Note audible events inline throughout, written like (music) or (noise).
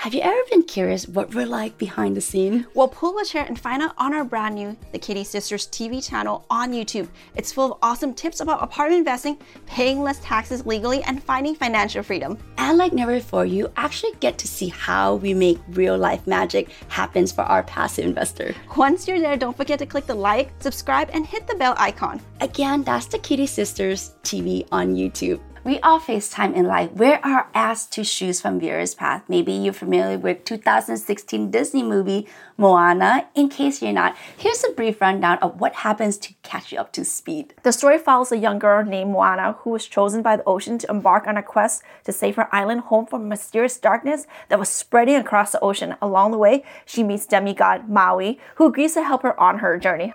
Have you ever been curious what we're like behind the scene? Well, pull a chair and find out on our brand new The Kitti Sisters TV channel on YouTube. It's full of awesome tips about apartment investing, paying less taxes legally, and finding financial freedom. And like never before, you actually get to see how we make real life magic happens for our passive investor. Once you're there, don't forget to click the like, subscribe, and hit the bell icon. Again, that's The Kitti Sisters TV on YouTube. We all face time in life where are asked to choose from various paths. Maybe you're familiar with 2016 Disney movie Moana. In case you're not, here's a brief rundown of what happens to catch you up to speed. The story follows a young girl named Moana who was chosen by the ocean to embark on a quest to save her island home from mysterious darkness that was spreading across the ocean. Along the way, she meets demigod Maui, who agrees to help her on her journey.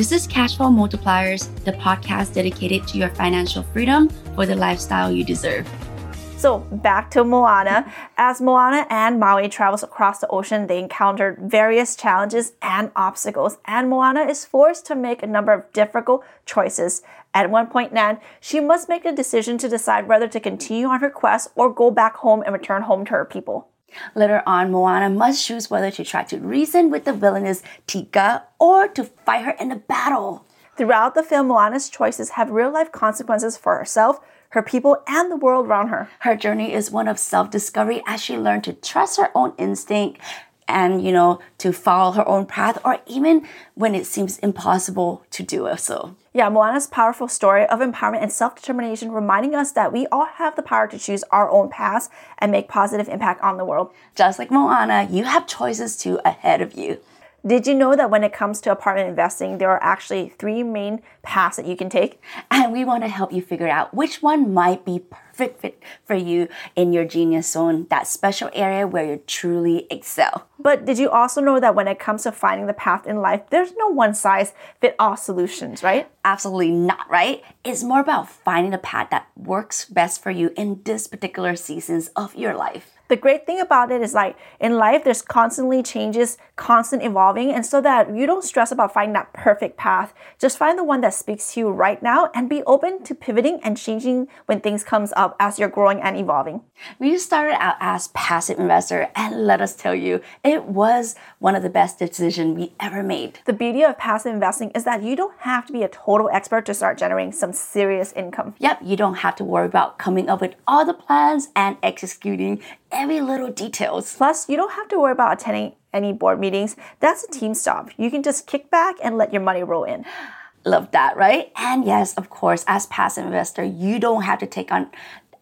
This is Cashflow Multipliers, the podcast dedicated to your financial freedom for the lifestyle you deserve. So back to Moana. As Moana and Maui travels across the ocean, they encounter various challenges and obstacles, and Moana is forced to make a number of difficult choices. At one point, Nan, she must make a decision to decide whether to continue on her quest or go back home and return home to her people. Later on, Moana must choose whether to try to reason with the villainous Te Kā or to fight her in a battle. Throughout the film, Moana's choices have real life consequences for herself, her people, and the world around her. Her journey is one of self discovery as she learned to trust her own instinct and, you know, to follow her own path, or even when it seems impossible to do so. Yeah, Moana's powerful story of empowerment and self determination reminding us that we all have the power to choose our own paths and make positive impact on the world. Just like Moana, you have choices too ahead of you. Did you know that when it comes to apartment investing, there are actually three main paths that you can take? And we want to help you figure out which one might be perfect fit for you in your genius zone, that special area where you truly excel. But did you also know that when it comes to finding the path in life, there's no one size fit all solutions, right? Absolutely not, right? It's more about finding a path that works best for you in this particular seasons of your life the great thing about it is like in life there's constantly changes constant evolving and so that you don't stress about finding that perfect path. Just find the one that speaks to you right now and be open to pivoting and changing when things comes up as you're growing and evolving. We started out as passive investor and let us tell you it was one of the best decisions we ever made. The beauty of passive investing is that you don't have to be a total expert to start generating some serious income. Yep you don't have to worry about coming up with all the plans and executing every little details. Plus, you don't have to worry about attending any board meetings. That's a team stop. You can just kick back and let your money roll in. (gasps) Love that, right? And yes, of course, as passive investor, you don't have to take on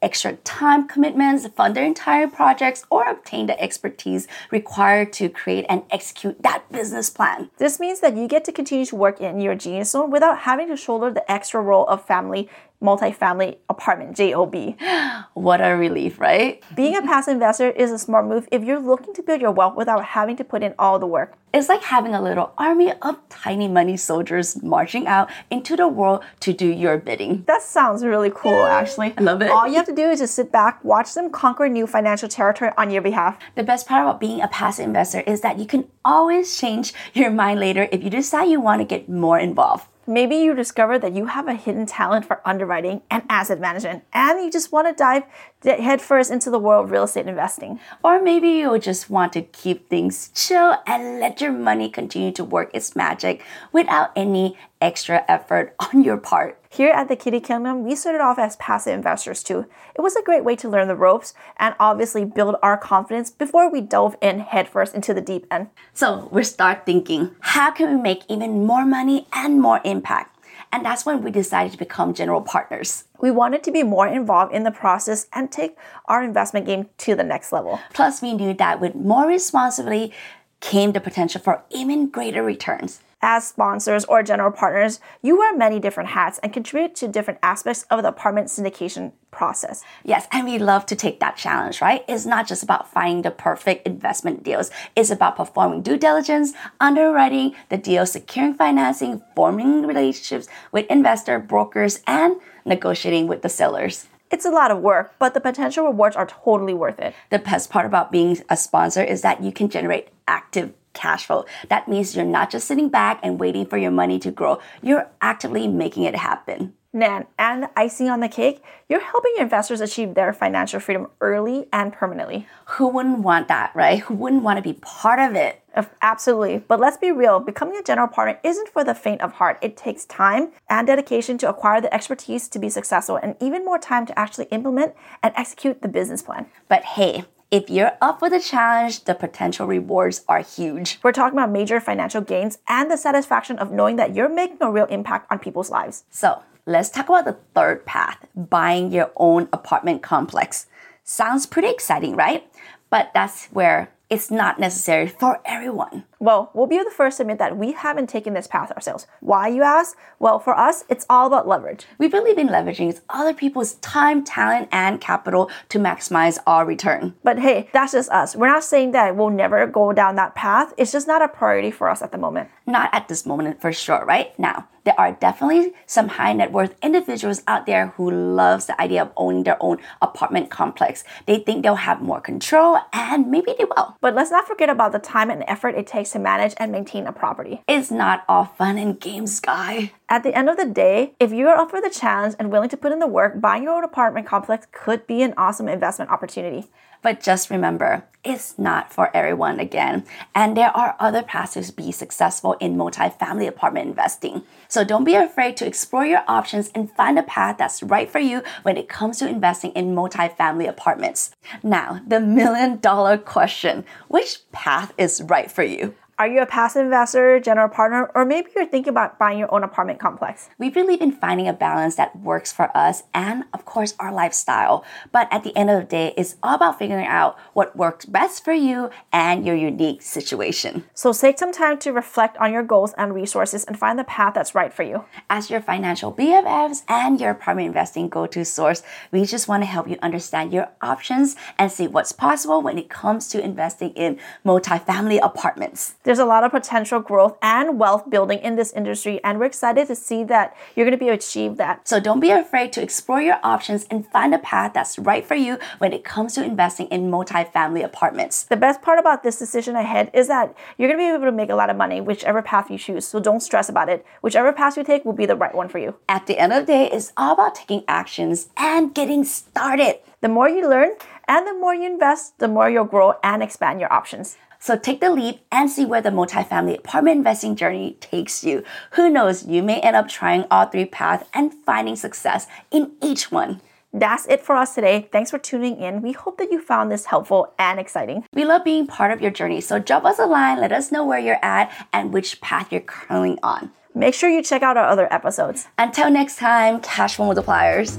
extra time commitments, fund their entire projects, or obtain the expertise required to create and execute that business plan. This means that you get to continue to work in your genius zone without having to shoulder the extra role of family multifamily apartment, JOB. (gasps) What a relief, right? Being a passive investor is a smart move if you're looking to build your wealth without having to put in all the work. It's like having a little army of tiny money soldiers marching out into the world to do your bidding. That sounds really cool, actually. I love it. All you have to do is just sit back, watch them conquer new financial territory on your behalf. The best part about being a passive investor is that you can always change your mind later if you decide you want to get more involved. Maybe you discover that you have a hidden talent for underwriting and asset management, and you just want to dive headfirst into the world of real estate investing. Or maybe you just want to keep things chill and let your money continue to work its magic without any extra effort (laughs) on your part. Here at the Kitti Kingdom, we started off as passive investors too. It was a great way to learn the ropes and obviously build our confidence before we dove in headfirst into the deep end. So we start thinking, how can we make even more money and more impact? And that's when we decided to become general partners. We wanted to be more involved in the process and take our investment game to the next level. Plus, we knew that with more responsibility came the potential for even greater returns as sponsors or general partners, you wear many different hats and contribute to different aspects of the apartment syndication process. Yes, and we love to take that challenge, right? It's not just about finding the perfect investment deals. It's about performing due diligence, underwriting the deal, securing financing, forming relationships with investor brokers, and negotiating with the sellers. It's a lot of work, but the potential rewards are totally worth it. The best part about being a sponsor is that you can generate active cash flow. That means you're not just sitting back and waiting for your money to grow, you're actively making it happen. Nan, and icing on the cake, you're helping your investors achieve their financial freedom early and permanently. Who wouldn't want that, right? Who wouldn't want to be part of it? Absolutely. But let's be real becoming a general partner isn't for the faint of heart. It takes time and dedication to acquire the expertise to be successful and even more time to actually implement and execute the business plan. But hey, if you're up for the challenge, the potential rewards are huge. We're talking about major financial gains and the satisfaction of knowing that you're making a real impact on people's lives. So, let's talk about the third path buying your own apartment complex. Sounds pretty exciting, right? But that's where it's not necessary for everyone. Well, we'll be the first to admit that we haven't taken this path ourselves. Why, you ask? Well, for us, it's all about leverage. We believe in leveraging other people's time, talent, and capital to maximize our return. But hey, that's just us. We're not saying that we'll never go down that path. It's just not a priority for us at the moment. Not at this moment, for sure, right? Now, there are definitely some high net worth individuals out there who loves the idea of owning their own apartment complex. They think they'll have more control and maybe they will. But let's not forget about the time and effort it takes to manage and maintain a property. It's not all fun and games, guy. At the end of the day, if you are up for the challenge and willing to put in the work, buying your own apartment complex could be an awesome investment opportunity. But just remember, it's not for everyone again. And there are other paths to be successful in multifamily apartment investing. So don't be afraid to explore your options and find a path that's right for you when it comes to investing in multifamily apartments. Now, the million dollar question which path is right for you? Are you a passive investor, general partner, or maybe you're thinking about buying your own apartment complex? We believe in finding a balance that works for us and, of course, our lifestyle. But at the end of the day, it's all about figuring out what works best for you and your unique situation. So take some time to reflect on your goals and resources and find the path that's right for you. As your financial BFFs and your apartment investing go to source, we just want to help you understand your options and see what's possible when it comes to investing in multifamily apartments. There's a lot of potential growth and wealth building in this industry, and we're excited to see that you're going to be able to achieve that. So don't be afraid to explore your options and find a path that's right for you when it comes to investing in multifamily apartments. The best part about this decision ahead is that you're going to be able to make a lot of money whichever path you choose. So don't stress about it. Whichever path you take will be the right one for you. At the end of the day, it's all about taking actions and getting started. The more you learn and the more you invest, the more you'll grow and expand your options. So take the leap and see where the multifamily apartment investing journey takes you. Who knows, you may end up trying all three paths and finding success in each one. That's it for us today. Thanks for tuning in. We hope that you found this helpful and exciting. We love being part of your journey, so drop us a line, let us know where you're at and which path you're currently on. Make sure you check out our other episodes. Until next time, cash flow multipliers.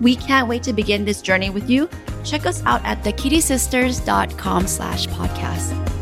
We can't wait to begin this journey with you check us out at thekittisisters.com slash podcast.